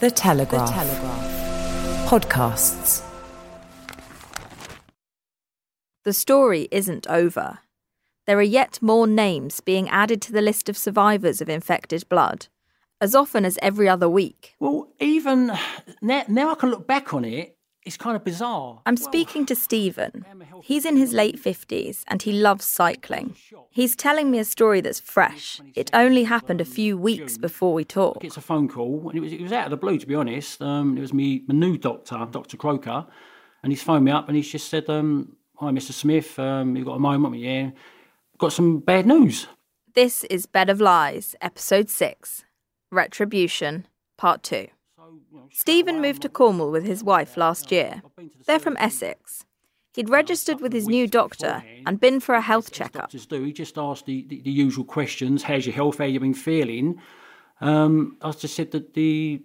The Telegraph. The Telegraph. Podcasts. The story isn't over. There are yet more names being added to the list of survivors of infected blood, as often as every other week. Well, even now, now I can look back on it, it's kind of bizarre. I'm speaking to Stephen. He's in his late 50s and he loves cycling. He's telling me a story that's fresh. It only happened a few weeks before we talk. It's a phone call, and it was, it was out of the blue, to be honest. Um, it was me, my new doctor, Dr. Croker, and he's phoned me up and he's just said, um, Hi, Mr. Smith, um, you've got a moment, yeah. Got some bad news. This is Bed of Lies, Episode 6 Retribution, Part 2. Stephen moved to Cornwall with his wife last year. They're from Essex. He'd registered with his new doctor and been for a health checkup. do. He just asked the, the, the, usual questions: How's your health? How you been feeling? Um, I just said that the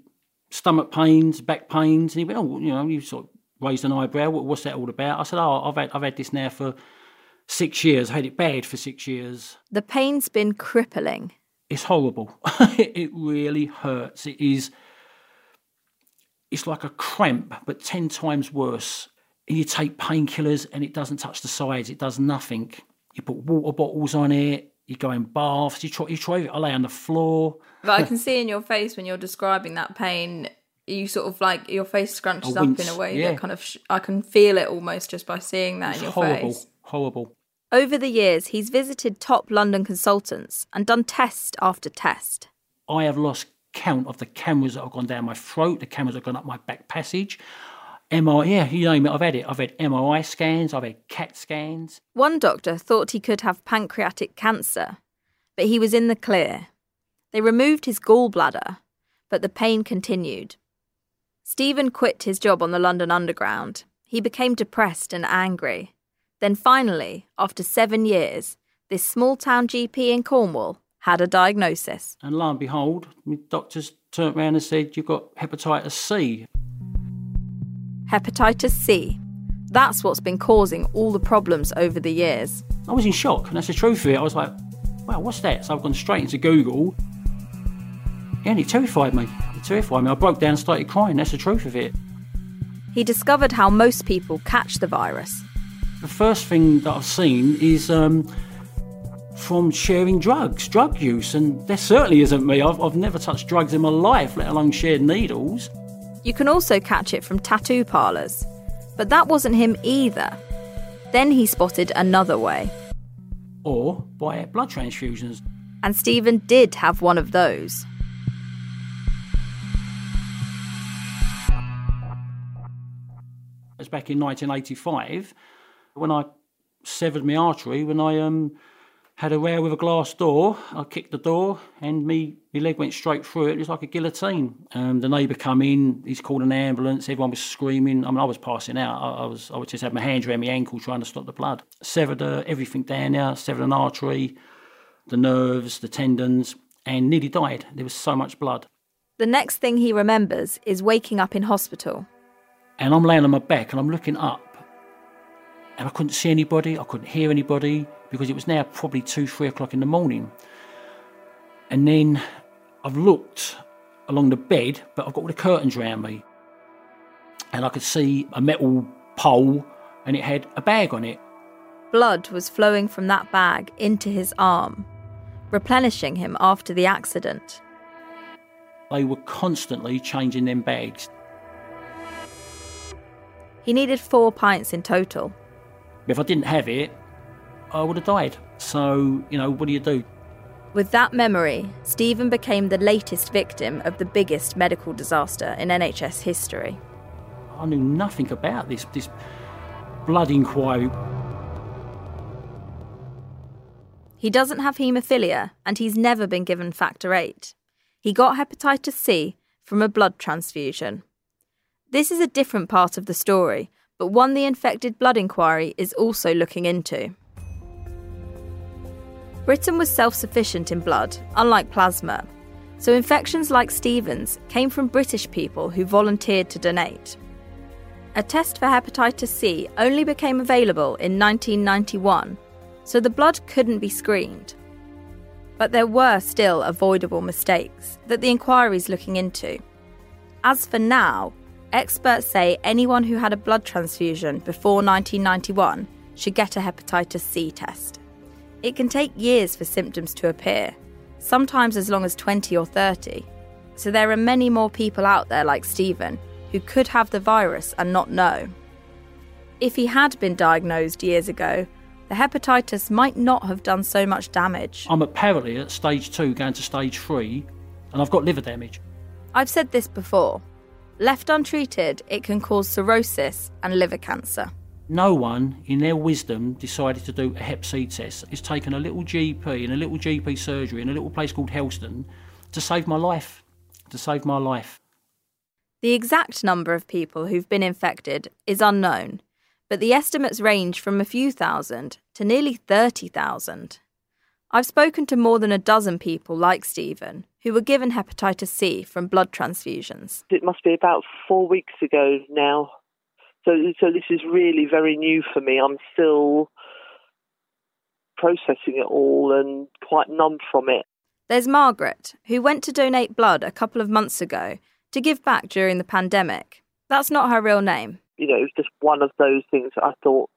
stomach pains, back pains, and he went, "Oh, you know," you sort of raised an eyebrow. What's that all about? I said, "Oh, I've had I've had this now for six years. I had it bad for six years. The pain's been crippling. It's horrible. it really hurts. It is." It's like a cramp, but 10 times worse. And you take painkillers and it doesn't touch the sides, it does nothing. You put water bottles on it, you go in baths, you try, you try I lay on the floor. But I can see in your face when you're describing that pain, you sort of like your face scrunches up in a way yeah. that kind of, sh- I can feel it almost just by seeing that it's in your horrible, face. Horrible. Over the years, he's visited top London consultants and done test after test. I have lost count of the cameras that have gone down my throat, the cameras that have gone up my back passage. MRI, yeah, you name it, I've had it. I've had MRI scans, I've had CAT scans. One doctor thought he could have pancreatic cancer, but he was in the clear. They removed his gallbladder, but the pain continued. Stephen quit his job on the London Underground. He became depressed and angry. Then finally, after seven years, this small town GP in Cornwall had a diagnosis. And lo and behold, my doctors turned around and said, You've got hepatitis C. Hepatitis C. That's what's been causing all the problems over the years. I was in shock, and that's the truth of it. I was like, wow, what's that? So I've gone straight into Google. Yeah, and it terrified me. It terrified me. I broke down and started crying. That's the truth of it. He discovered how most people catch the virus. The first thing that I've seen is um, from sharing drugs, drug use, and that certainly isn't me. I've, I've never touched drugs in my life, let alone shared needles. You can also catch it from tattoo parlours, but that wasn't him either. Then he spotted another way. Or by blood transfusions. And Stephen did have one of those. It was back in 1985 when I severed my artery, when I um, had a row with a glass door. I kicked the door and me, my leg went straight through it. It was like a guillotine. Um, the neighbour come in, he's called an ambulance, everyone was screaming. I mean, I was passing out. I, I was, I was just had my hands around my ankle trying to stop the blood. Severed uh, everything down there, severed an artery, the nerves, the tendons, and nearly died. There was so much blood. The next thing he remembers is waking up in hospital. And I'm laying on my back and I'm looking up. And I couldn't see anybody, I couldn't hear anybody because it was now probably two, three o'clock in the morning. And then I've looked along the bed, but I've got all the curtains around me. And I could see a metal pole and it had a bag on it. Blood was flowing from that bag into his arm, replenishing him after the accident. They were constantly changing them bags. He needed four pints in total. If I didn't have it, I would have died. So, you know, what do you do? With that memory, Stephen became the latest victim of the biggest medical disaster in NHS history. I knew nothing about this, this blood inquiry. He doesn't have haemophilia and he's never been given factor VIII. He got hepatitis C from a blood transfusion. This is a different part of the story, but one the infected blood inquiry is also looking into. Britain was self sufficient in blood, unlike plasma, so infections like Stephen's came from British people who volunteered to donate. A test for hepatitis C only became available in 1991, so the blood couldn't be screened. But there were still avoidable mistakes that the inquiry is looking into. As for now, Experts say anyone who had a blood transfusion before 1991 should get a hepatitis C test. It can take years for symptoms to appear, sometimes as long as 20 or 30. So there are many more people out there like Stephen who could have the virus and not know. If he had been diagnosed years ago, the hepatitis might not have done so much damage. I'm apparently at stage two, going to stage three, and I've got liver damage. I've said this before. Left untreated, it can cause cirrhosis and liver cancer. No one, in their wisdom, decided to do a Hep C test. It's taken a little GP and a little GP surgery in a little place called Helston to save my life. To save my life. The exact number of people who've been infected is unknown, but the estimates range from a few thousand to nearly 30,000. I've spoken to more than a dozen people like Stephen who were given hepatitis C from blood transfusions. It must be about four weeks ago now. So, so this is really very new for me. I'm still processing it all and quite numb from it. There's Margaret, who went to donate blood a couple of months ago to give back during the pandemic. That's not her real name. You know, it was just one of those things I thought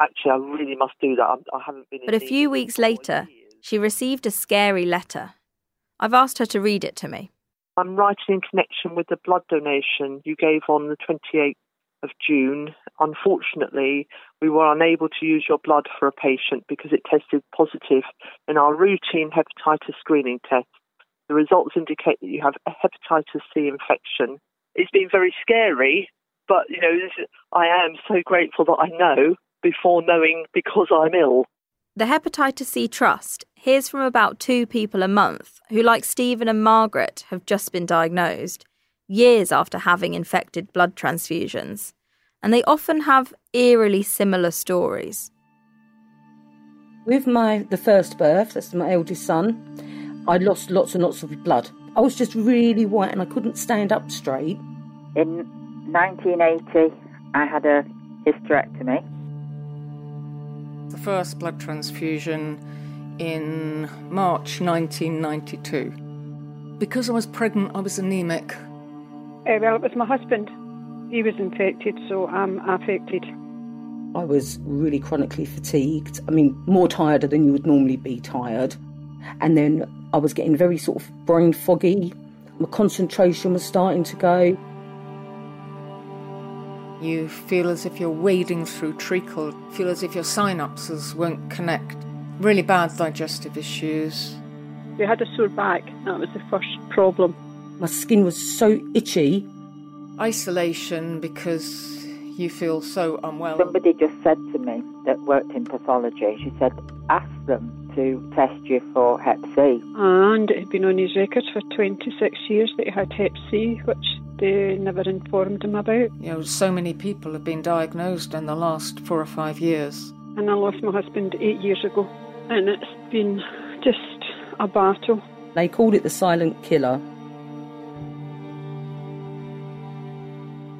actually, I really must do that. I, haven't been. But a few weeks later, she received a scary letter. I've asked her to read it to me. I'm writing in connection with the blood donation you gave on the 28th of June. Unfortunately, we were unable to use your blood for a patient because it tested positive in our routine hepatitis screening test. The results indicate that you have a hepatitis C infection. It's been very scary, but you know, I am so grateful that I know before knowing because I'm ill. The Hepatitis C Trust hears from about two people a month who, like Stephen and Margaret, have just been diagnosed, years after having infected blood transfusions. And they often have eerily similar stories. With my the first birth, that's my eldest son, I lost lots and lots of blood. I was just really white and I couldn't stand up straight. In 1980, I had a hysterectomy the first blood transfusion in March 1992. Because I was pregnant, I was anemic. Uh, well, it was my husband. He was infected, so I'm affected. I was really chronically fatigued. I mean, more tired than you would normally be tired. And then I was getting very sort of brain foggy. My concentration was starting to go. You feel as if you're wading through treacle, feel as if your synapses won't connect. Really bad digestive issues. We had a sore back, that was the first problem. My skin was so itchy. Isolation because you feel so unwell. Somebody just said to me that worked in pathology, she said, ask them to test you for Hep C. And it had been on his records for 26 years that he had Hep C, which they never informed him about. You know, so many people have been diagnosed in the last four or five years. And I lost my husband eight years ago, and it's been just a battle. They called it the silent killer.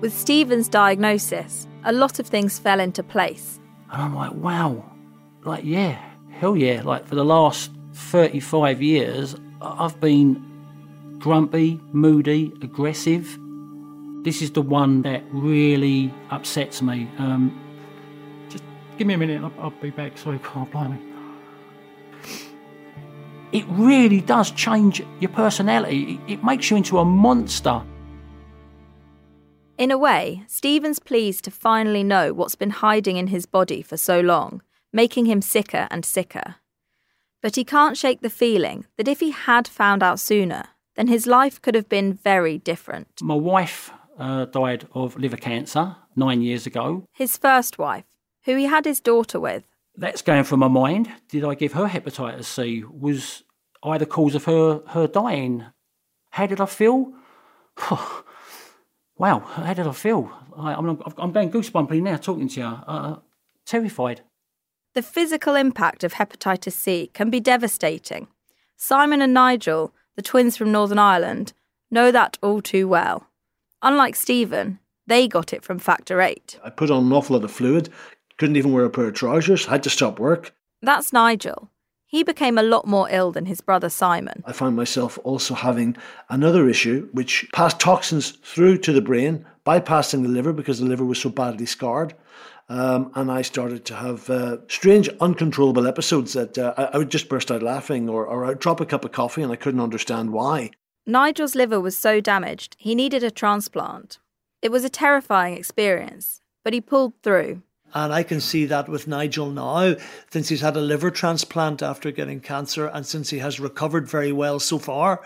With Stephen's diagnosis, a lot of things fell into place. And I'm like, wow, like, yeah, hell yeah. Like, for the last 35 years, I've been grumpy, moody, aggressive, this is the one that really upsets me. Um, just Give me a minute, I'll, I'll be back. Sorry, can't blimey. It really does change your personality. It, it makes you into a monster. In a way, Stephen's pleased to finally know what's been hiding in his body for so long, making him sicker and sicker. But he can't shake the feeling that if he had found out sooner, then his life could have been very different. My wife uh, died of liver cancer nine years ago. His first wife, who he had his daughter with. That's going through my mind. Did I give her hepatitis C? Was I the cause of her, her dying? How did I feel? wow, how did I feel? I, am I'm, I'm going goosebumpy now talking to you. Uh, terrified. The physical impact of hepatitis C can be devastating. Simon and Nigel, the twins from Northern Ireland, know that all too well. Unlike Stephen, they got it from factor 8. I put on an awful lot of fluid, couldn't even wear a pair of trousers, had to stop work. That's Nigel. He became a lot more ill than his brother Simon. I found myself also having another issue which passed toxins through to the brain, bypassing the liver because the liver was so badly scarred. Um, and I started to have uh, strange, uncontrollable episodes that uh, I, I, would just burst out laughing or, or I'd drop a cup of coffee and I couldn't understand why. Nigel's liver was so damaged, he needed a transplant. It was a terrifying experience, but he pulled through. And I can see that with Nigel now, since he's had a liver transplant after getting cancer, and since he has recovered very well so far,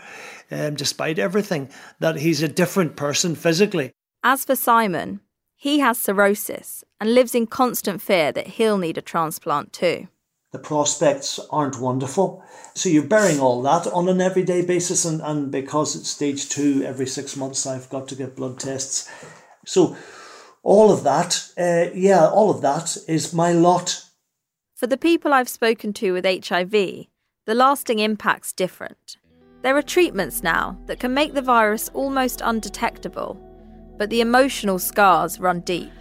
um, despite everything, that he's a different person physically. As for Simon, he has cirrhosis and lives in constant fear that he'll need a transplant too. The prospects aren't wonderful. So you're bearing all that on an everyday basis, and, and because it's stage two, every six months I've got to get blood tests. So all of that, uh, yeah, all of that is my lot. For the people I've spoken to with HIV, the lasting impact's different. There are treatments now that can make the virus almost undetectable, but the emotional scars run deep.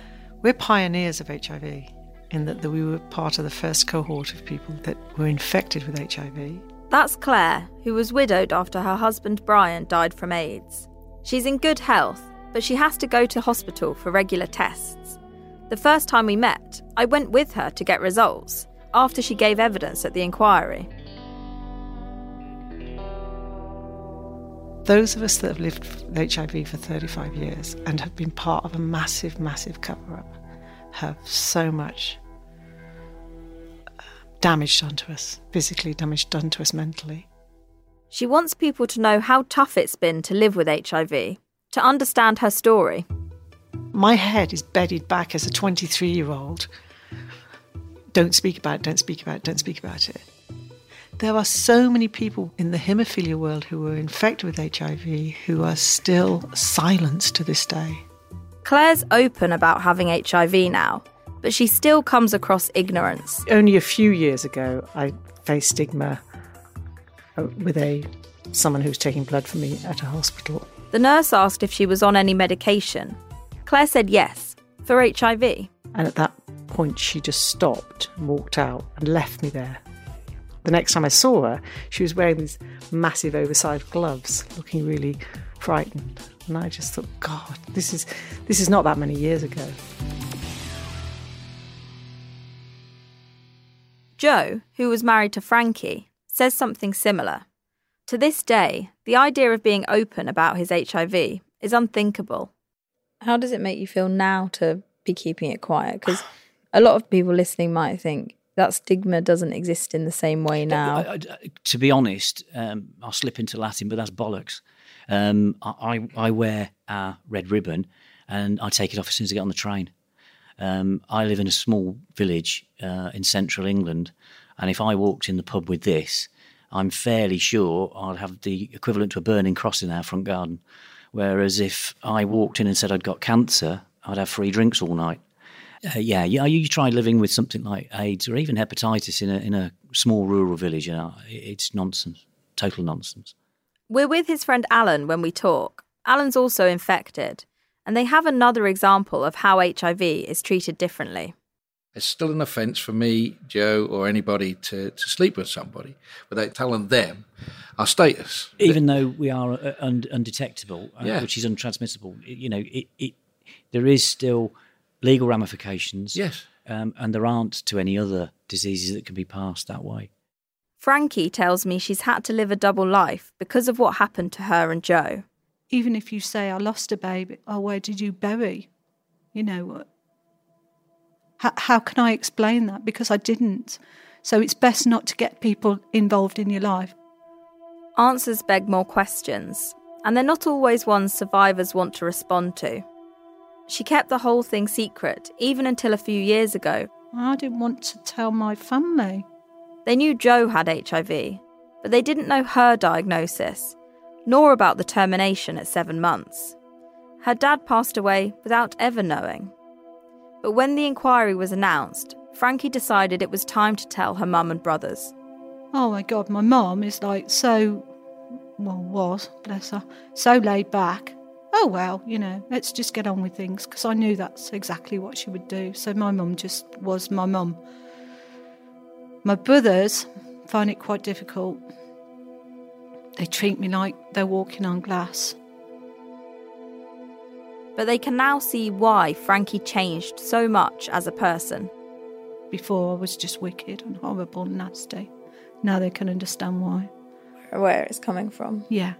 We're pioneers of HIV in that we were part of the first cohort of people that were infected with HIV. That's Claire, who was widowed after her husband Brian died from AIDS. She's in good health but she has to go to hospital for regular tests. The first time we met, I went with her to get results after she gave evidence at the inquiry. Those of us that have lived with HIV for 35 years and have been part of a massive, massive cover up have so much damage done to us, physically damage done to us mentally. She wants people to know how tough it's been to live with HIV to understand her story. My head is bedded back as a 23 year old. Don't speak about it, don't speak about it, don't speak about it. There are so many people in the haemophilia world who were infected with HIV who are still silenced to this day. Claire's open about having HIV now, but she still comes across ignorance. Only a few years ago, I faced stigma uh, with a someone who was taking blood from me at a hospital. The nurse asked if she was on any medication. Claire said yes, for HIV. And at that point, she just stopped and walked out and left me there. The next time I saw her, she was wearing these massive oversized gloves, looking really frightened. And I just thought, God, this is this is not that many years ago. Joe, who was married to Frankie, says something similar. To this day, the idea of being open about his HIV is unthinkable. How does it make you feel now to be keeping it quiet? Because a lot of people listening might think that stigma doesn't exist in the same way now. I, I, to be honest, um, I'll slip into Latin, but that's bollocks. Um, I, I, wear a red ribbon and I take it off as soon as I get on the train. Um, I live in a small village uh, in central England, and if I walked in the pub with this, I'm fairly sure I'd have the equivalent to a burning cross in our front garden. Whereas if I walked in and said I'd got cancer, I'd have free drinks all night. Uh, yeah, yeah. You try living with something like AIDS or even hepatitis in a in a small rural village, you know, it's nonsense, total nonsense. We're with his friend Alan when we talk. Alan's also infected, and they have another example of how HIV is treated differently. It's still an offence for me, Joe, or anybody to, to sleep with somebody without telling them our status. Even though we are uh, un- undetectable, uh, yeah. which is untransmissible, you know, it, it, there is still legal ramifications. Yes. um, and there aren't to any other diseases that can be passed that way. Frankie tells me she's had to live a double life because of what happened to her and Joe. Even if you say, I lost a baby, oh, where did you bury? You know, how, how can I explain that? Because I didn't. So it's best not to get people involved in your life. Answers beg more questions, and they're not always ones survivors want to respond to. She kept the whole thing secret, even until a few years ago. I didn't want to tell my family. They knew Joe had HIV, but they didn't know her diagnosis, nor about the termination at seven months. Her dad passed away without ever knowing. But when the inquiry was announced, Frankie decided it was time to tell her mum and brothers. Oh my god, my mum is like so, well, was, bless her, so laid back. Oh well, you know, let's just get on with things because I knew that's exactly what she would do. So my mum just was my mum. My brothers find it quite difficult. They treat me like they're walking on glass. But they can now see why Frankie changed so much as a person. Before I was just wicked and horrible and nasty. Now they can understand why. Where it's coming from. Yeah.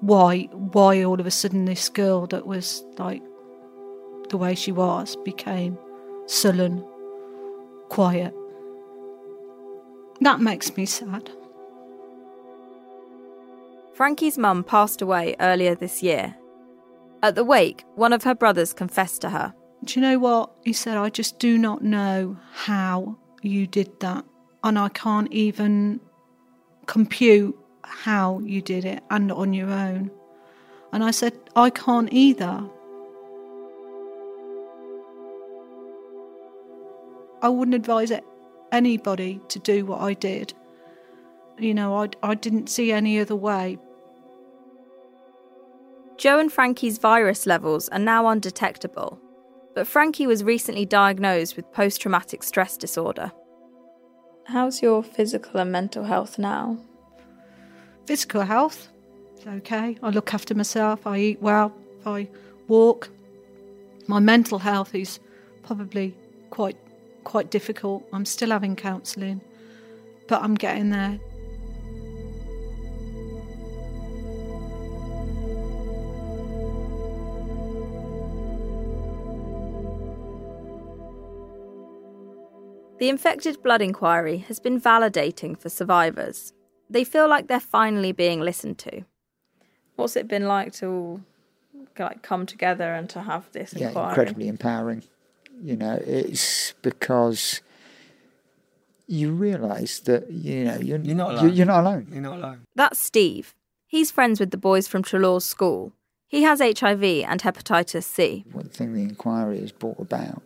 Why why all of a sudden this girl that was like the way she was became sullen, quiet. That makes me sad. Frankie's mum passed away earlier this year. At the wake, one of her brothers confessed to her. Do you know what? He said, I just do not know how you did that. And I can't even compute how you did it and on your own. And I said, I can't either. I wouldn't advise anybody to do what I did. You know, I, I didn't see any other way. Joe and Frankie's virus levels are now undetectable, but Frankie was recently diagnosed with post traumatic stress disorder. How's your physical and mental health now? Physical health, it's okay. I look after myself, I eat well, I walk. My mental health is probably quite quite difficult. I'm still having counselling, but I'm getting there. The infected blood inquiry has been validating for survivors. They feel like they're finally being listened to. What's it been like to like come together and to have this inquiry? yeah, incredibly empowering. You know, it's because you realise that you know you're, you're not alone. alone. You're, not alone. You're not alone. That's Steve. He's friends with the boys from Treloar's school. He has HIV and hepatitis C. One thing the inquiry has brought about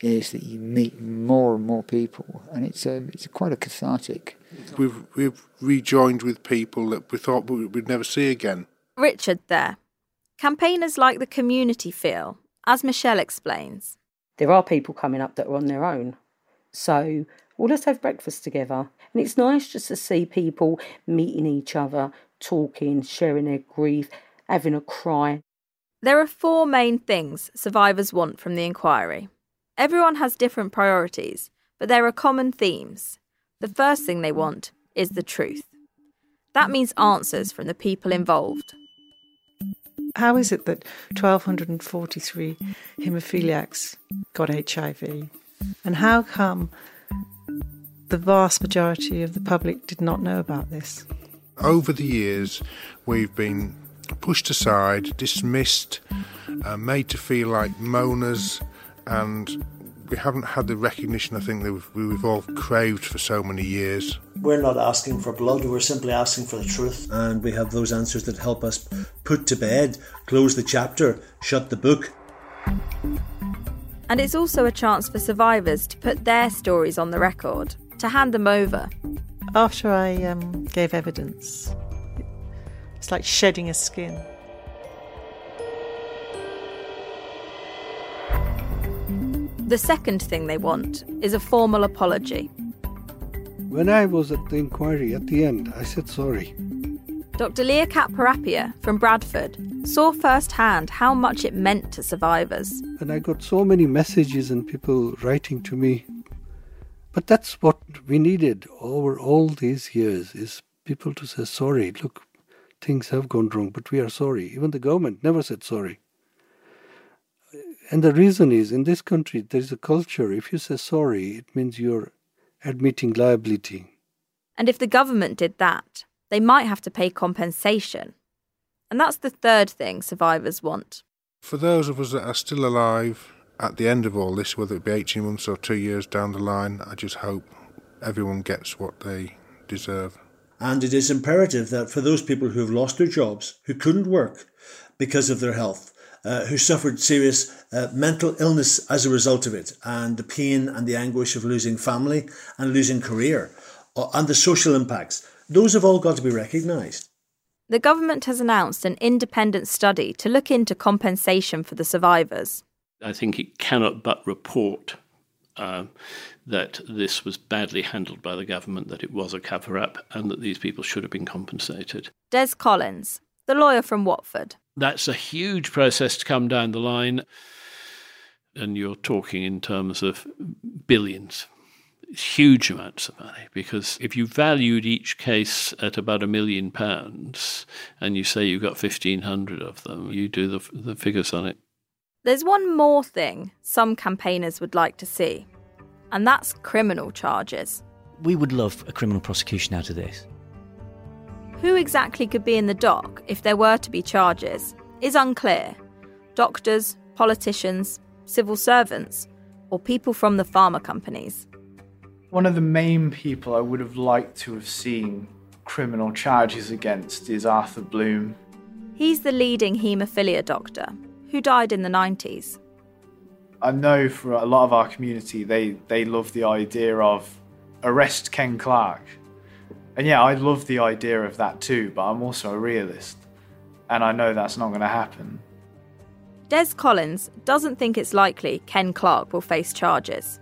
is that you meet more and more people, and it's a, it's quite a cathartic. We've we've rejoined with people that we thought we'd never see again. Richard there. Campaigners like the community feel, as Michelle explains. There are people coming up that are on their own. So, well, let's have breakfast together. And it's nice just to see people meeting each other, talking, sharing their grief, having a cry. There are four main things survivors want from the inquiry. Everyone has different priorities, but there are common themes. The first thing they want is the truth. That means answers from the people involved. How is it that 1,243 haemophiliacs got HIV? And how come the vast majority of the public did not know about this? Over the years, we've been pushed aside, dismissed, uh, made to feel like moaners, and we haven't had the recognition I think that we've, we've all craved for so many years. We're not asking for blood, we're simply asking for the truth. And we have those answers that help us put to bed, close the chapter, shut the book. And it's also a chance for survivors to put their stories on the record, to hand them over. After I um, gave evidence, it's like shedding a skin. The second thing they want is a formal apology. When I was at the inquiry at the end, I said sorry. Dr. Leah Katparapia from Bradford saw firsthand how much it meant to survivors. And I got so many messages and people writing to me. But that's what we needed over all these years is people to say sorry. Look, things have gone wrong, but we are sorry. Even the government never said sorry. And the reason is in this country there is a culture. If you say sorry, it means you're admitting liability. And if the government did that, they might have to pay compensation. And that's the third thing survivors want. For those of us that are still alive at the end of all this, whether it be 18 months or two years down the line, I just hope everyone gets what they deserve. And it is imperative that for those people who have lost their jobs, who couldn't work because of their health, uh, who suffered serious uh, mental illness as a result of it, and the pain and the anguish of losing family and losing career, uh, and the social impacts, those have all got to be recognised. The government has announced an independent study to look into compensation for the survivors. I think it cannot but report uh, that this was badly handled by the government, that it was a cover up, and that these people should have been compensated. Des Collins, the lawyer from Watford. That's a huge process to come down the line, and you're talking in terms of billions. Huge amounts of money because if you valued each case at about a million pounds and you say you've got 1,500 of them, you do the, the figures on it. There's one more thing some campaigners would like to see, and that's criminal charges. We would love a criminal prosecution out of this. Who exactly could be in the dock if there were to be charges is unclear. Doctors, politicians, civil servants, or people from the pharma companies. One of the main people I would have liked to have seen criminal charges against is Arthur Bloom. He's the leading haemophilia doctor who died in the 90s. I know for a lot of our community, they, they love the idea of arrest Ken Clarke. And yeah, I love the idea of that too, but I'm also a realist. And I know that's not going to happen. Des Collins doesn't think it's likely Ken Clarke will face charges.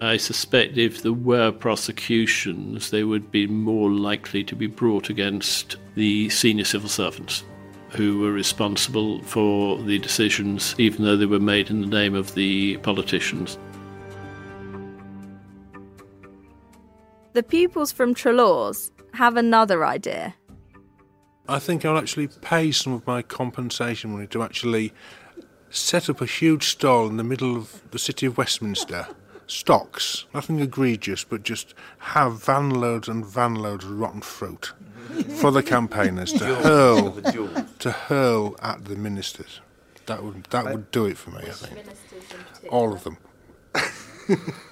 I suspect if there were prosecutions, they would be more likely to be brought against the senior civil servants who were responsible for the decisions, even though they were made in the name of the politicians. The pupils from Treloar's have another idea. I think I'll actually pay some of my compensation money to actually set up a huge stall in the middle of the city of Westminster. Stocks, nothing egregious, but just have van loads and van loads of rotten fruit for the campaigners to hurl to hurl at the ministers. That would that would do it for me. I think all of them.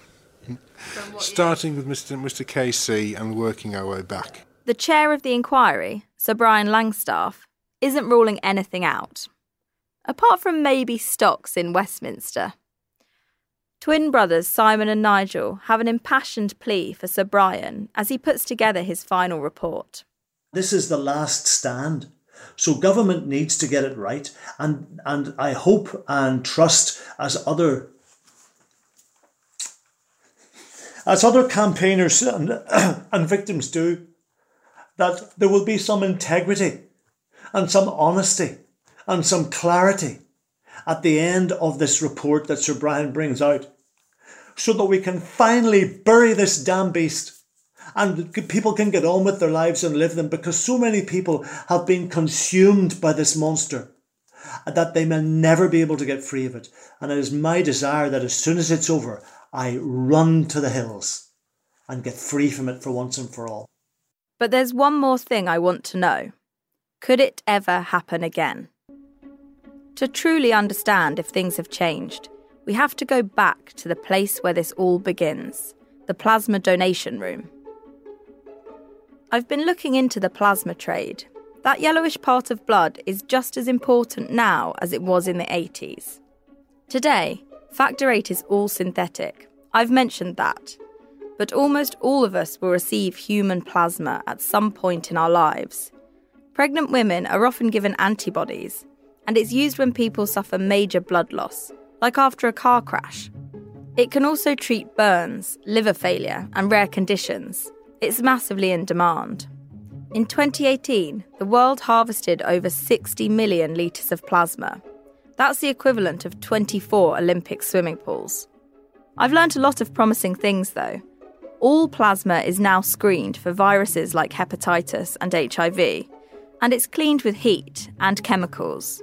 Starting with Mr. Mr. KC and working our way back. The chair of the inquiry, Sir Brian Langstaff, isn't ruling anything out, apart from maybe stocks in Westminster. Twin brothers Simon and Nigel have an impassioned plea for Sir Brian as he puts together his final report. This is the last stand. So government needs to get it right, and and I hope and trust as other as other campaigners and, and victims do, that there will be some integrity and some honesty and some clarity at the end of this report that Sir Brian brings out, so that we can finally bury this damn beast and people can get on with their lives and live them because so many people have been consumed by this monster that they may never be able to get free of it. And it is my desire that as soon as it's over, I run to the hills and get free from it for once and for all. But there's one more thing I want to know. Could it ever happen again? To truly understand if things have changed, we have to go back to the place where this all begins the plasma donation room. I've been looking into the plasma trade. That yellowish part of blood is just as important now as it was in the 80s. Today, Factor 8 is all synthetic. I've mentioned that. But almost all of us will receive human plasma at some point in our lives. Pregnant women are often given antibodies, and it's used when people suffer major blood loss, like after a car crash. It can also treat burns, liver failure, and rare conditions. It's massively in demand. In 2018, the world harvested over 60 million litres of plasma. That's the equivalent of 24 Olympic swimming pools. I've learnt a lot of promising things, though. All plasma is now screened for viruses like hepatitis and HIV, and it's cleaned with heat and chemicals.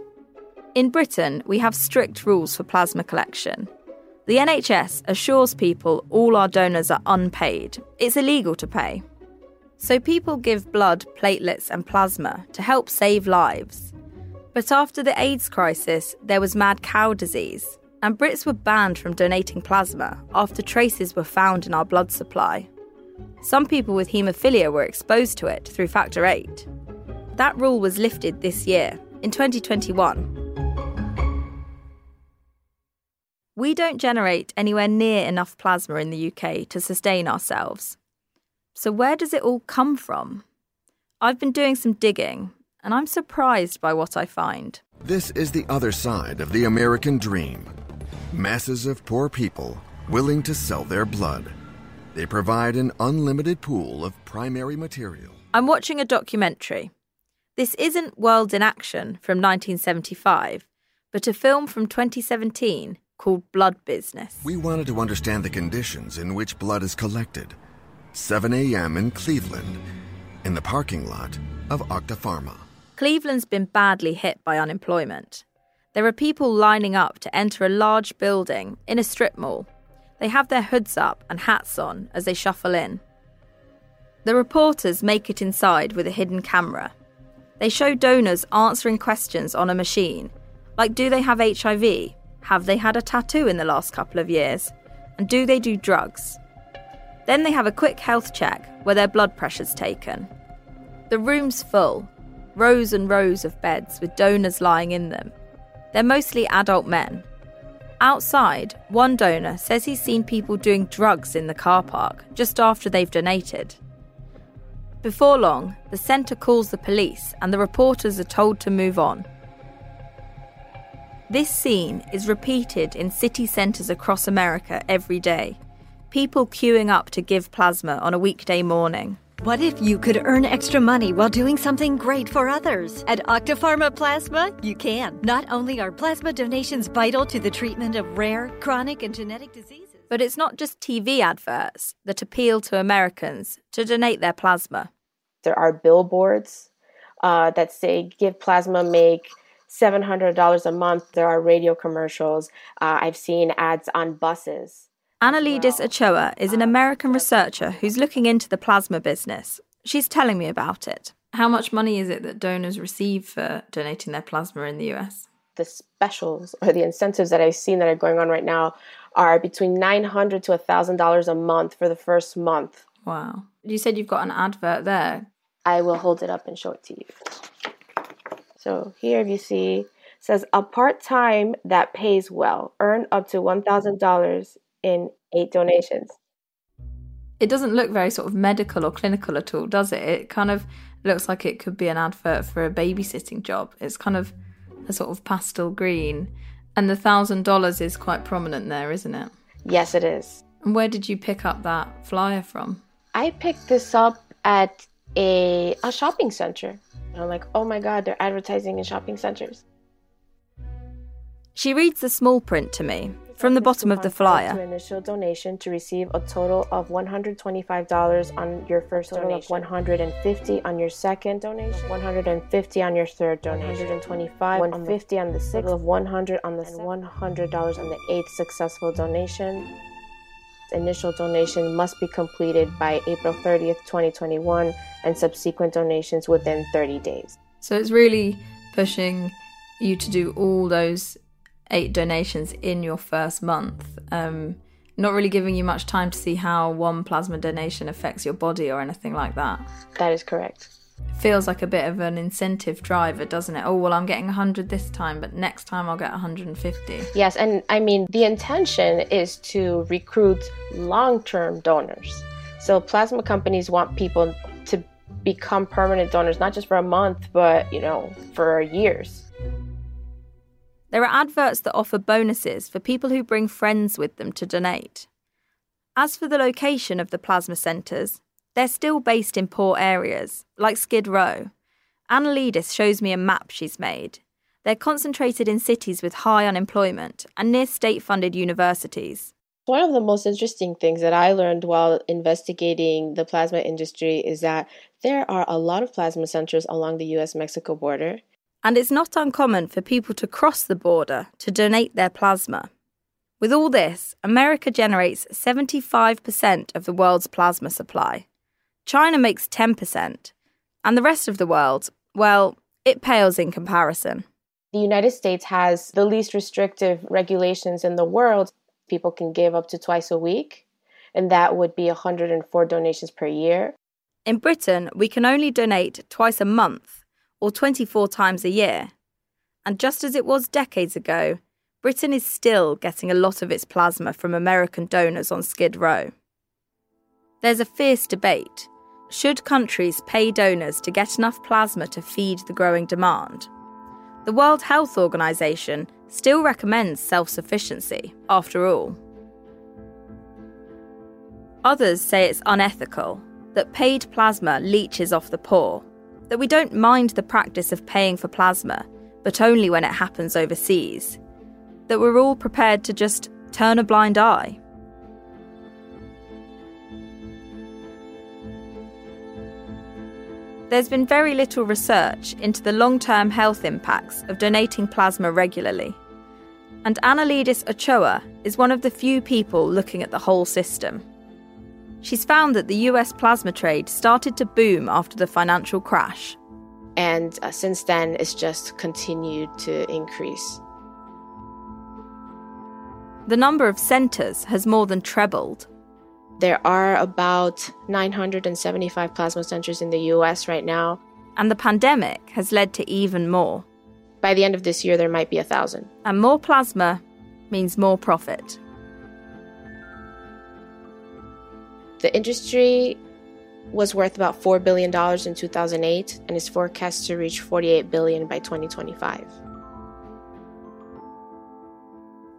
In Britain, we have strict rules for plasma collection. The NHS assures people all our donors are unpaid. It's illegal to pay. So people give blood, platelets, and plasma to help save lives. But after the AIDS crisis, there was mad cow disease, and Brits were banned from donating plasma after traces were found in our blood supply. Some people with haemophilia were exposed to it through factor VIII. That rule was lifted this year, in 2021. We don't generate anywhere near enough plasma in the UK to sustain ourselves. So, where does it all come from? I've been doing some digging, and I'm surprised by what I find. This is the other side of the American dream masses of poor people willing to sell their blood. They provide an unlimited pool of primary material. I'm watching a documentary. This isn't World in Action from 1975, but a film from 2017 called Blood Business. We wanted to understand the conditions in which blood is collected. 7 a.m. in Cleveland, in the parking lot of Octapharma. Cleveland's been badly hit by unemployment. There are people lining up to enter a large building in a strip mall. They have their hoods up and hats on as they shuffle in. The reporters make it inside with a hidden camera. They show donors answering questions on a machine, like do they have HIV? Have they had a tattoo in the last couple of years? And do they do drugs? Then they have a quick health check where their blood pressure's taken. The room's full, rows and rows of beds with donors lying in them. They're mostly adult men. Outside, one donor says he's seen people doing drugs in the car park just after they've donated. Before long, the centre calls the police and the reporters are told to move on. This scene is repeated in city centres across America every day. People queuing up to give plasma on a weekday morning. What if you could earn extra money while doing something great for others? At Octapharma Plasma, you can. Not only are plasma donations vital to the treatment of rare, chronic, and genetic diseases, But it's not just TV adverts that appeal to Americans to donate their plasma. There are billboards uh, that say give plasma, make $700 a month. There are radio commercials. Uh, I've seen ads on buses. Analidis Ochoa is an American researcher who's looking into the plasma business. She's telling me about it. How much money is it that donors receive for donating their plasma in the US? The specials or the incentives that I've seen that are going on right now are between $900 to $1,000 a month for the first month. Wow. You said you've got an advert there. I will hold it up and show it to you. So here if you see it says a part-time that pays well earn up to $1,000 in eight donations. It doesn't look very sort of medical or clinical at all, does it? It kind of looks like it could be an advert for a babysitting job. It's kind of a sort of pastel green. And the thousand dollars is quite prominent there, isn't it? Yes, it is. And where did you pick up that flyer from? I picked this up at a a shopping center. And I'm like, oh my god, they're advertising in shopping centers. She reads the small print to me from the bottom of the To flyer. initial donation to receive a total of $125 on your first total donation, 150 on your second donation, 150 on your third donation, 125, 150 on the sixth, of 100 on the and $100 on the eighth successful donation. Initial donation must be completed by April 30th, 2021, and subsequent donations within 30 days. So it's really pushing you to do all those eight donations in your first month. Um, not really giving you much time to see how one plasma donation affects your body or anything like that. That is correct. Feels like a bit of an incentive driver, doesn't it? Oh, well, I'm getting 100 this time, but next time I'll get 150. Yes, and I mean, the intention is to recruit long term donors. So, plasma companies want people to become permanent donors, not just for a month, but, you know, for years. There are adverts that offer bonuses for people who bring friends with them to donate. As for the location of the plasma centres, They're still based in poor areas, like Skid Row. Analidis shows me a map she's made. They're concentrated in cities with high unemployment and near state funded universities. One of the most interesting things that I learned while investigating the plasma industry is that there are a lot of plasma centers along the US Mexico border. And it's not uncommon for people to cross the border to donate their plasma. With all this, America generates 75% of the world's plasma supply. China makes 10%. And the rest of the world, well, it pales in comparison. The United States has the least restrictive regulations in the world. People can give up to twice a week, and that would be 104 donations per year. In Britain, we can only donate twice a month, or 24 times a year. And just as it was decades ago, Britain is still getting a lot of its plasma from American donors on Skid Row. There's a fierce debate. Should countries pay donors to get enough plasma to feed the growing demand? The World Health Organization still recommends self sufficiency, after all. Others say it's unethical, that paid plasma leeches off the poor, that we don't mind the practice of paying for plasma, but only when it happens overseas, that we're all prepared to just turn a blind eye. There's been very little research into the long term health impacts of donating plasma regularly. And Analidis Ochoa is one of the few people looking at the whole system. She's found that the US plasma trade started to boom after the financial crash. And uh, since then, it's just continued to increase. The number of centres has more than trebled. There are about 975 plasma centers in the US right now. And the pandemic has led to even more. By the end of this year, there might be a thousand. And more plasma means more profit. The industry was worth about $4 billion in 2008 and is forecast to reach 48 billion by 2025.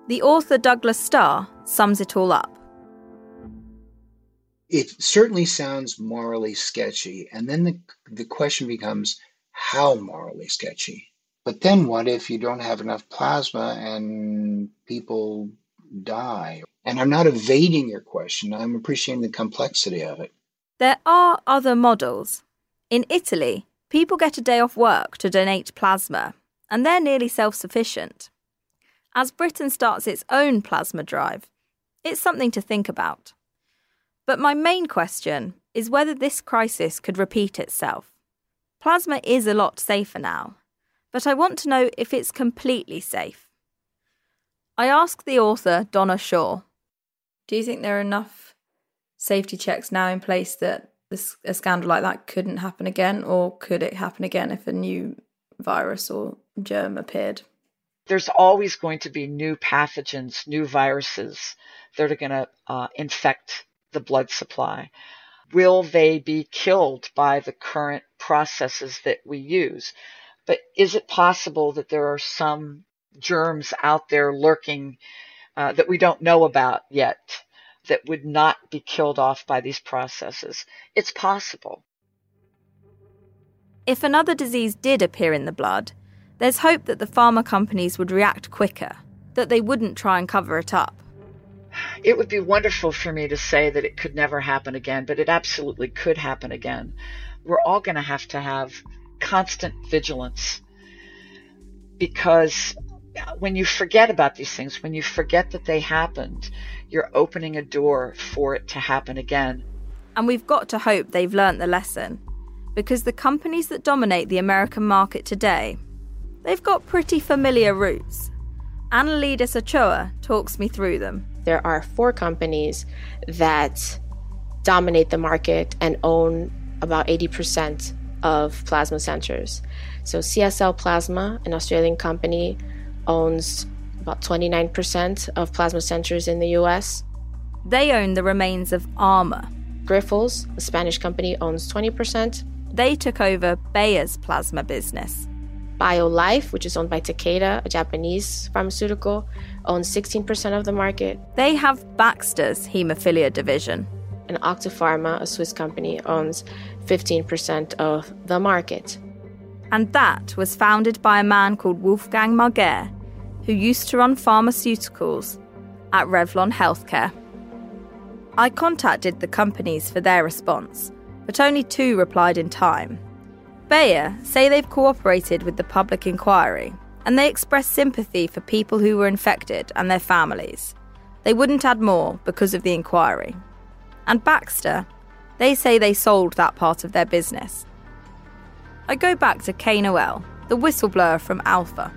The author Douglas Starr sums it all up it certainly sounds morally sketchy. And then the, the question becomes how morally sketchy? But then what if you don't have enough plasma and people die? And I'm not evading your question, I'm appreciating the complexity of it. There are other models. In Italy, people get a day off work to donate plasma, and they're nearly self sufficient. As Britain starts its own plasma drive, it's something to think about. But my main question is whether this crisis could repeat itself. Plasma is a lot safer now, but I want to know if it's completely safe. I asked the author, Donna Shaw Do you think there are enough safety checks now in place that this, a scandal like that couldn't happen again, or could it happen again if a new virus or germ appeared? There's always going to be new pathogens, new viruses that are going to uh, infect the blood supply? Will they be killed by the current processes that we use? But is it possible that there are some germs out there lurking uh, that we don't know about yet that would not be killed off by these processes? It's possible. If another disease did appear in the blood, there's hope that the pharma companies would react quicker, that they wouldn't try and cover it up it would be wonderful for me to say that it could never happen again, but it absolutely could happen again. We're all going to have to have constant vigilance because when you forget about these things, when you forget that they happened, you're opening a door for it to happen again. And we've got to hope they've learnt the lesson because the companies that dominate the American market today, they've got pretty familiar roots. Analidis Ochoa talks me through them there are four companies that dominate the market and own about 80% of plasma centers. So CSL Plasma, an Australian company, owns about 29% of plasma centers in the US. They own the remains of Armour. Grifols, a Spanish company, owns 20%. They took over Bayer's plasma business. BioLife, which is owned by Takeda, a Japanese pharmaceutical, owns 16% of the market. They have Baxter's haemophilia division. And and Octapharma, a Swiss company, owns 15% of the market. And that was founded by a man called Wolfgang Marguerre, who used to run pharmaceuticals at Revlon Healthcare. I contacted the companies for their response, but only two replied in time. Bayer say they've cooperated with the public inquiry and they express sympathy for people who were infected and their families. They wouldn't add more because of the inquiry. And Baxter, they say they sold that part of their business. I go back to Kay Noel, the whistleblower from Alpha.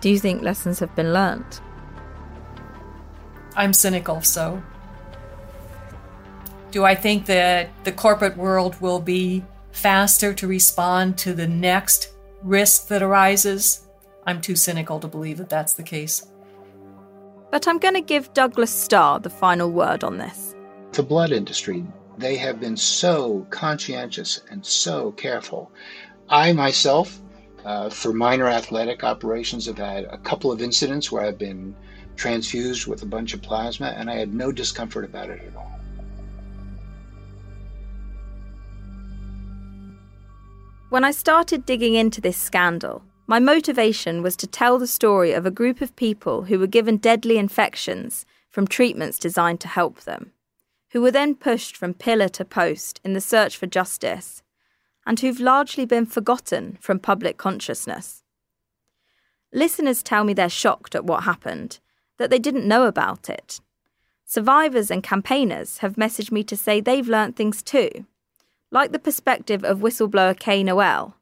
Do you think lessons have been learnt? I'm cynical, so. Do I think that the corporate world will be faster to respond to the next risk that arises? I'm too cynical to believe that that's the case. But I'm going to give Douglas Starr the final word on this. The blood industry, they have been so conscientious and so careful. I myself, uh, for minor athletic operations, have had a couple of incidents where I've been transfused with a bunch of plasma, and I had no discomfort about it at all. When I started digging into this scandal, my motivation was to tell the story of a group of people who were given deadly infections from treatments designed to help them, who were then pushed from pillar to post in the search for justice, and who've largely been forgotten from public consciousness. Listeners tell me they're shocked at what happened, that they didn't know about it. Survivors and campaigners have messaged me to say they've learnt things too, like the perspective of whistleblower Kay Noel,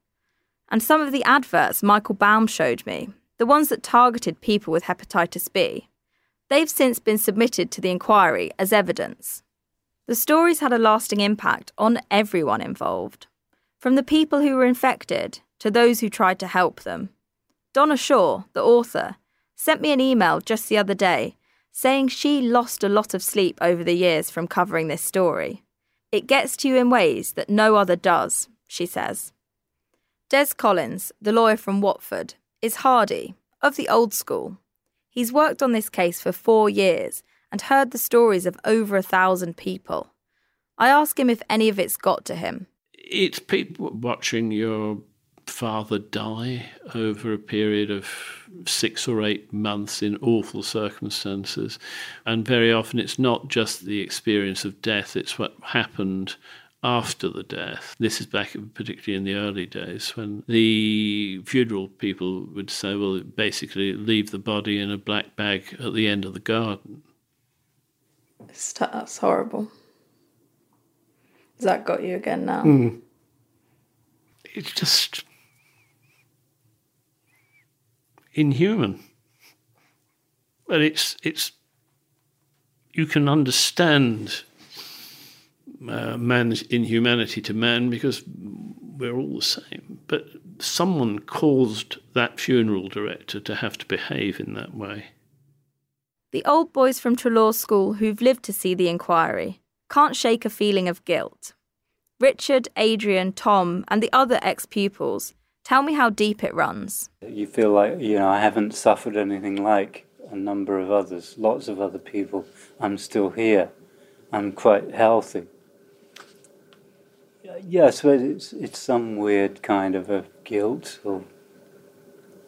and some of the adverts Michael Baum showed me, the ones that targeted people with hepatitis B. They've since been submitted to the inquiry as evidence. The stories had a lasting impact on everyone involved, from the people who were infected to those who tried to help them. Donna Shaw, the author, sent me an email just the other day saying she lost a lot of sleep over the years from covering this story. It gets to you in ways that no other does, she says. Des Collins, the lawyer from Watford, is hardy, of the old school. He's worked on this case for four years and heard the stories of over a thousand people. I ask him if any of it's got to him. It's people watching your father die over a period of six or eight months in awful circumstances. And very often it's not just the experience of death, it's what happened after the death. This is back particularly in the early days when the funeral people would say, well, basically leave the body in a black bag at the end of the garden. That's horrible. Has that got you again now? Mm. It's just inhuman. But it's it's you can understand uh, man's inhumanity to man because we're all the same. But someone caused that funeral director to have to behave in that way. The old boys from Treloar School who've lived to see the inquiry can't shake a feeling of guilt. Richard, Adrian, Tom, and the other ex pupils Tell me how deep it runs. You feel like, you know, I haven't suffered anything like a number of others, lots of other people. I'm still here. I'm quite healthy. Yes, but it's it's some weird kind of a guilt, or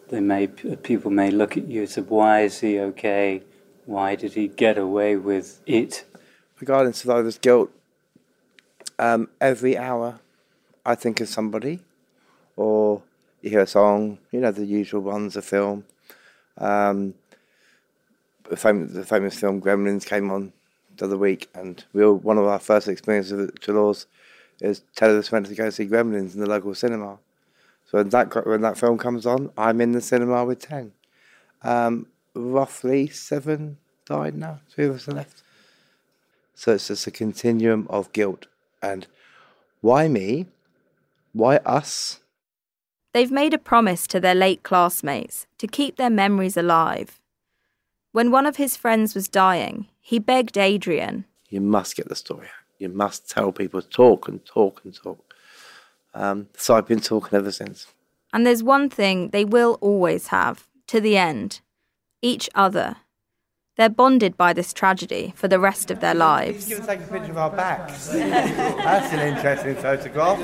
they may people may look at you and say, "Why is he okay? Why did he get away with it?" Regarding survivor's guilt, um, every hour I think of somebody, or you hear a song, you know, the usual ones, a film. Um, the, famous, the famous film Gremlins came on the other week, and we all, one of our first experiences at Treloar's is us went to go see Gremlins in the local cinema. So when that when that film comes on, I'm in the cinema with ten. Um, roughly seven died now. Three of us are left. So it's just a continuum of guilt. And why me? Why us? They've made a promise to their late classmates to keep their memories alive. When one of his friends was dying, he begged Adrian, You must get the story out. You must tell people, talk and talk and talk. Um, so I've been talking ever since. And there's one thing they will always have, to the end each other. They're bonded by this tragedy for the rest of their lives. Give us take a picture of our backs. That's an interesting photograph.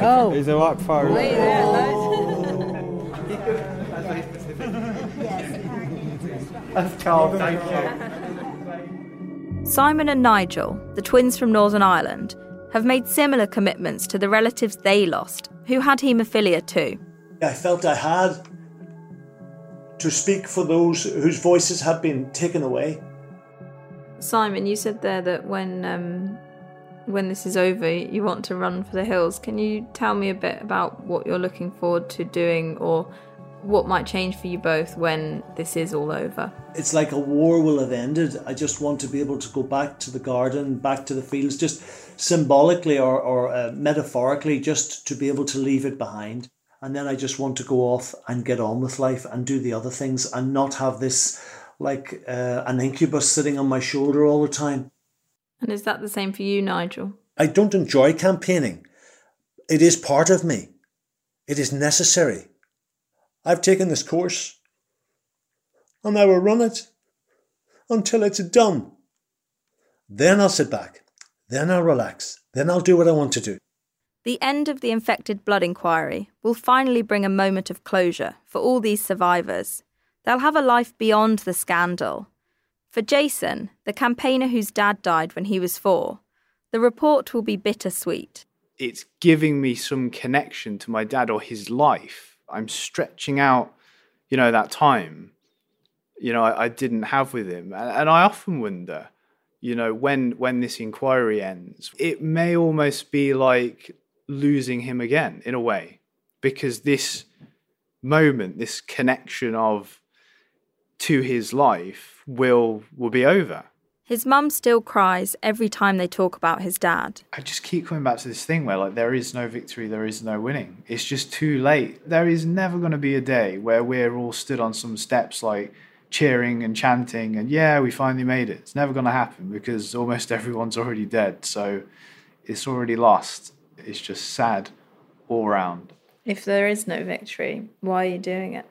Oh. He's a right photo. That's Carl, thank you. Simon and Nigel, the twins from Northern Ireland, have made similar commitments to the relatives they lost who had haemophilia too. I felt I had to speak for those whose voices had been taken away. Simon, you said there that when um, when this is over, you want to run for the hills. Can you tell me a bit about what you're looking forward to doing, or what might change for you both when this is all over? It's like a war will have ended. I just want to be able to go back to the garden, back to the fields, just symbolically or, or uh, metaphorically, just to be able to leave it behind. And then I just want to go off and get on with life and do the other things and not have this like uh, an incubus sitting on my shoulder all the time. And is that the same for you, Nigel? I don't enjoy campaigning. It is part of me. It is necessary. I've taken this course and I will run it until it's done. Then I'll sit back. Then I'll relax. Then I'll do what I want to do. The end of the infected blood inquiry will finally bring a moment of closure for all these survivors. They'll have a life beyond the scandal. For Jason, the campaigner whose dad died when he was four, the report will be bittersweet. It's giving me some connection to my dad or his life. I'm stretching out, you know, that time, you know, I, I didn't have with him. And, and I often wonder, you know, when when this inquiry ends, it may almost be like losing him again in a way because this moment this connection of to his life will will be over. His mum still cries every time they talk about his dad. i just keep coming back to this thing where like there is no victory there is no winning. It's just too late. There is never going to be a day where we're all stood on some steps like cheering and chanting and yeah we finally made it. It's never going to happen because almost everyone's already dead so it's already lost it's just sad all round If there is no victory, why are you doing it?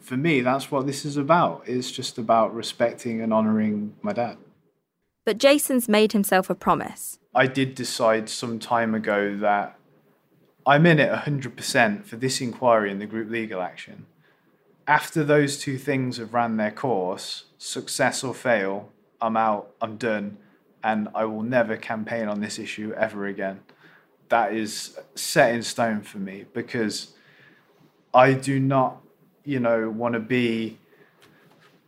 for me, that's what this is about. It's just about respecting and honouring my dad. But Jason's made himself a promise. I did decide some time ago that I'm in it 100% for this inquiry and the group legal action. After those two things have ran their course, success or fail, I'm out, I'm done, and I will never campaign on this issue ever again. That is set in stone for me because I do not, you know, want to be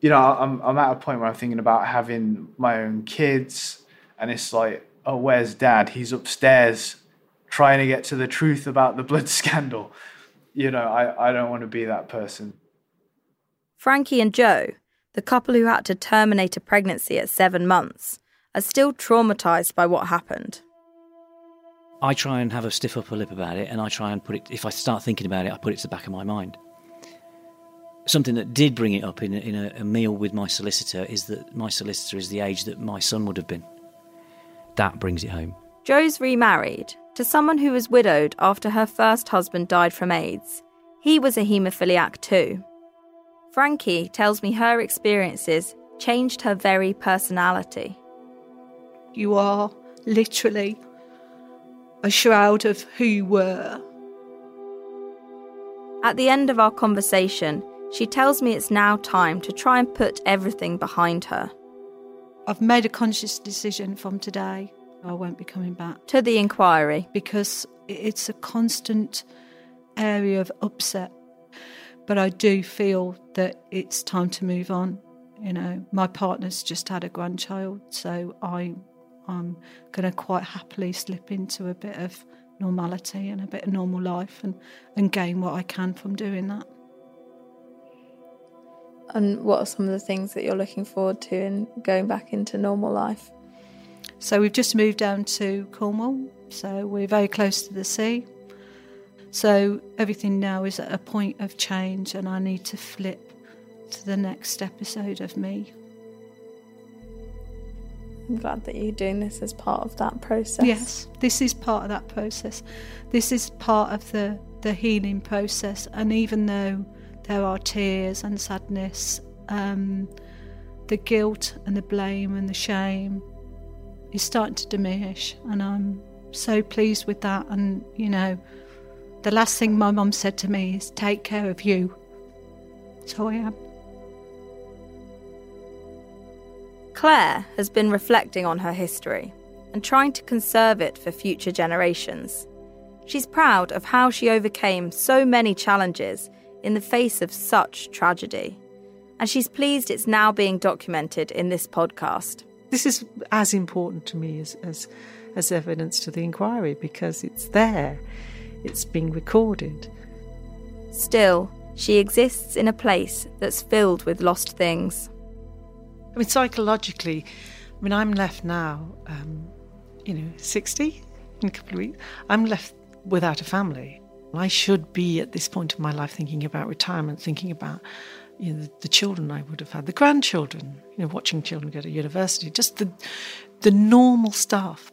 you know, I'm I'm at a point where I'm thinking about having my own kids, and it's like, oh, where's dad? He's upstairs trying to get to the truth about the blood scandal. You know, I, I don't want to be that person. Frankie and Joe, the couple who had to terminate a pregnancy at seven months, are still traumatised by what happened. I try and have a stiff upper lip about it, and I try and put it, if I start thinking about it, I put it to the back of my mind. Something that did bring it up in, a, in a, a meal with my solicitor is that my solicitor is the age that my son would have been. That brings it home. Joe's remarried to someone who was widowed after her first husband died from AIDS. He was a haemophiliac too. Frankie tells me her experiences changed her very personality. You are literally a shroud of who you were. At the end of our conversation, she tells me it's now time to try and put everything behind her. I've made a conscious decision from today. I won't be coming back To the inquiry. because it's a constant area of upset. But I do feel that it's time to move on. You know, my partner's just had a grandchild, so I, I'm going to quite happily slip into a bit of normality and a bit of normal life and, and gain what I can from doing that. And what are some of the things that you're looking forward to in going back into normal life? So we've just moved down to Cornwall, so we're very close to the sea. So everything now is at a point of change, and I need to flip to the next episode of me. I'm glad that you're doing this as part of that process. Yes, this is part of that process. This is part of the the healing process. And even though there are tears and sadness, um, the guilt and the blame and the shame is starting to diminish. And I'm so pleased with that. And, you know, the last thing my mum said to me is, take care of you. So I am. Claire has been reflecting on her history and trying to conserve it for future generations. She's proud of how she overcame so many challenges in the face of such tragedy. And she's pleased it's now being documented in this podcast. This is as important to me as, as, as evidence to the inquiry because it's there, it's being recorded. Still, she exists in a place that's filled with lost things. I mean, psychologically, I mean, I'm left now, um, you know, 60 in a couple of weeks. I'm left without a family. I should be at this point of my life thinking about retirement, thinking about you know, the, the, children I would have had, the grandchildren, you know, watching children go to university, just the the normal stuff.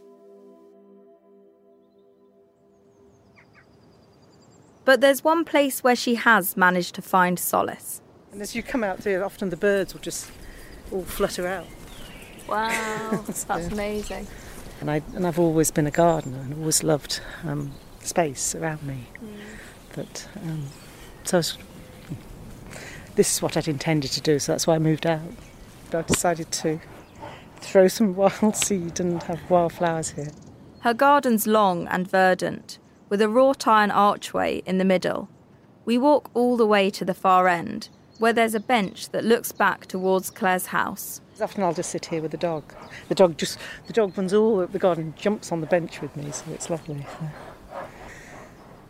But there's one place where she has managed to find solace. And as you come out here, often the birds will just all flutter out. Wow, that's yeah. amazing. And I and I've always been a gardener and always loved um, space around me. Mm. That um, so was, this is what I'd intended to do, so that's why I moved out. But I decided to throw some wild seed and have wildflowers here. Her garden's long and verdant, with a wrought iron archway in the middle. We walk all the way to the far end, where there's a bench that looks back towards Claire's house. Often I'll just sit here with the dog. The dog just the dog runs all over the garden, jumps on the bench with me, so it's lovely.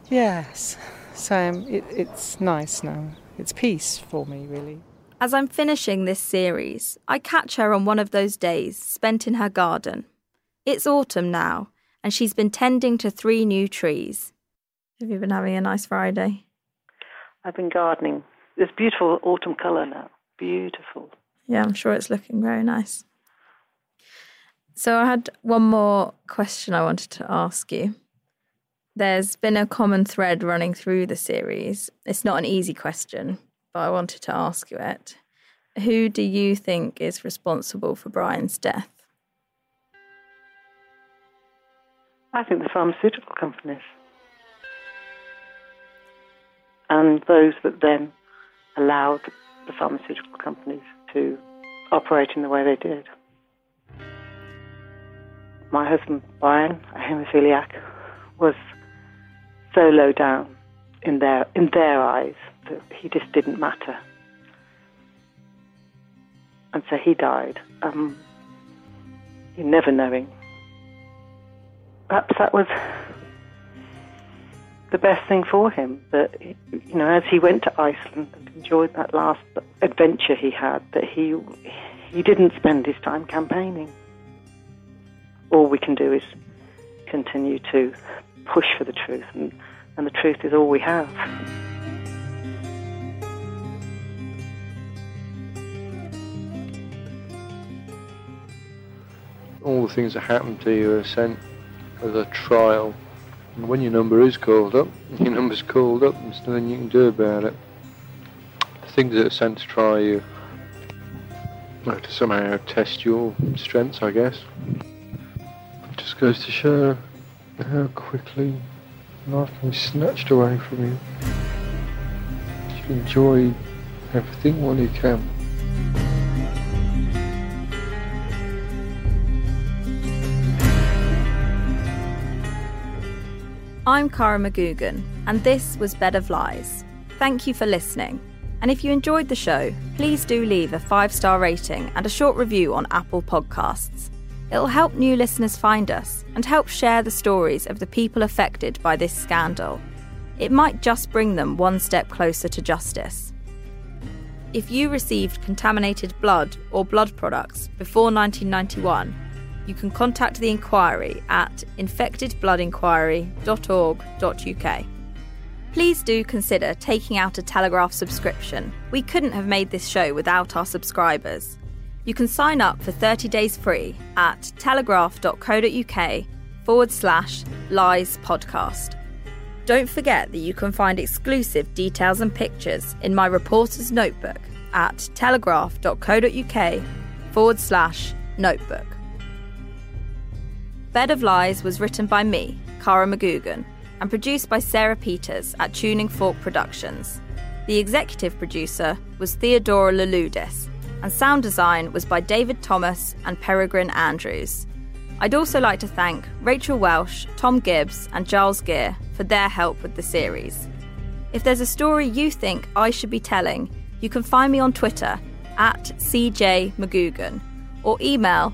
Yes, so um, it, it's nice now. It's peace for me, really. As I'm finishing this series, I catch her on one of those days spent in her garden. It's autumn now, and she's been tending to three new trees. Have you been having a nice Friday? I've been gardening this beautiful autumn colour now. Beautiful. Yeah, I'm sure it's looking very nice. So I had one more question I wanted to ask you. There's been a common thread running through the series. It's not an easy question, but I wanted to ask you it. Who do you think is responsible for Brian's death? I think the pharmaceutical companies. And those that then allowed the pharmaceutical companies to operate in the way they did. My husband, Brian, a haemophiliac, was so low down in their, in their eyes that he just didn't matter. And so he died, um, never knowing. Perhaps that was the best thing for him. That you know, as he went to Iceland and enjoyed that last adventure he had, that he he didn't spend his time campaigning. All we can do is continue to push for the truth, and, and the truth is all we have. All the things that happened to you are sent as a trial and when your number is called up, your number's called up, there's nothing you can do about it. The things that are sent to try you, well, to somehow test your strengths, I guess. It just goes to show how quickly life can be snatched away from you. You enjoy everything while you can. I'm Cara McGoogan, and this was Bed of Lies. Thank you for listening. And if you enjoyed the show, please do leave a five star rating and a short review on Apple Podcasts. It'll help new listeners find us and help share the stories of the people affected by this scandal. It might just bring them one step closer to justice. If you received contaminated blood or blood products before 1991, you can contact the inquiry at infectedbloodinquiry.org.uk. Please do consider taking out a Telegraph subscription. We couldn't have made this show without our subscribers. You can sign up for 30 days free at telegraph.co.uk forward slash lies podcast. Don't forget that you can find exclusive details and pictures in my reporter's notebook at telegraph.co.uk forward slash notebook. Bed of Lies was written by me, Cara McGoogan, and produced by Sarah Peters at Tuning Fork Productions. The executive producer was Theodora Louloudis, and sound design was by David Thomas and Peregrine Andrews. I'd also like to thank Rachel Welsh, Tom Gibbs, and Giles Gear for their help with the series. If there's a story you think I should be telling, you can find me on Twitter at CJ McGoogan or email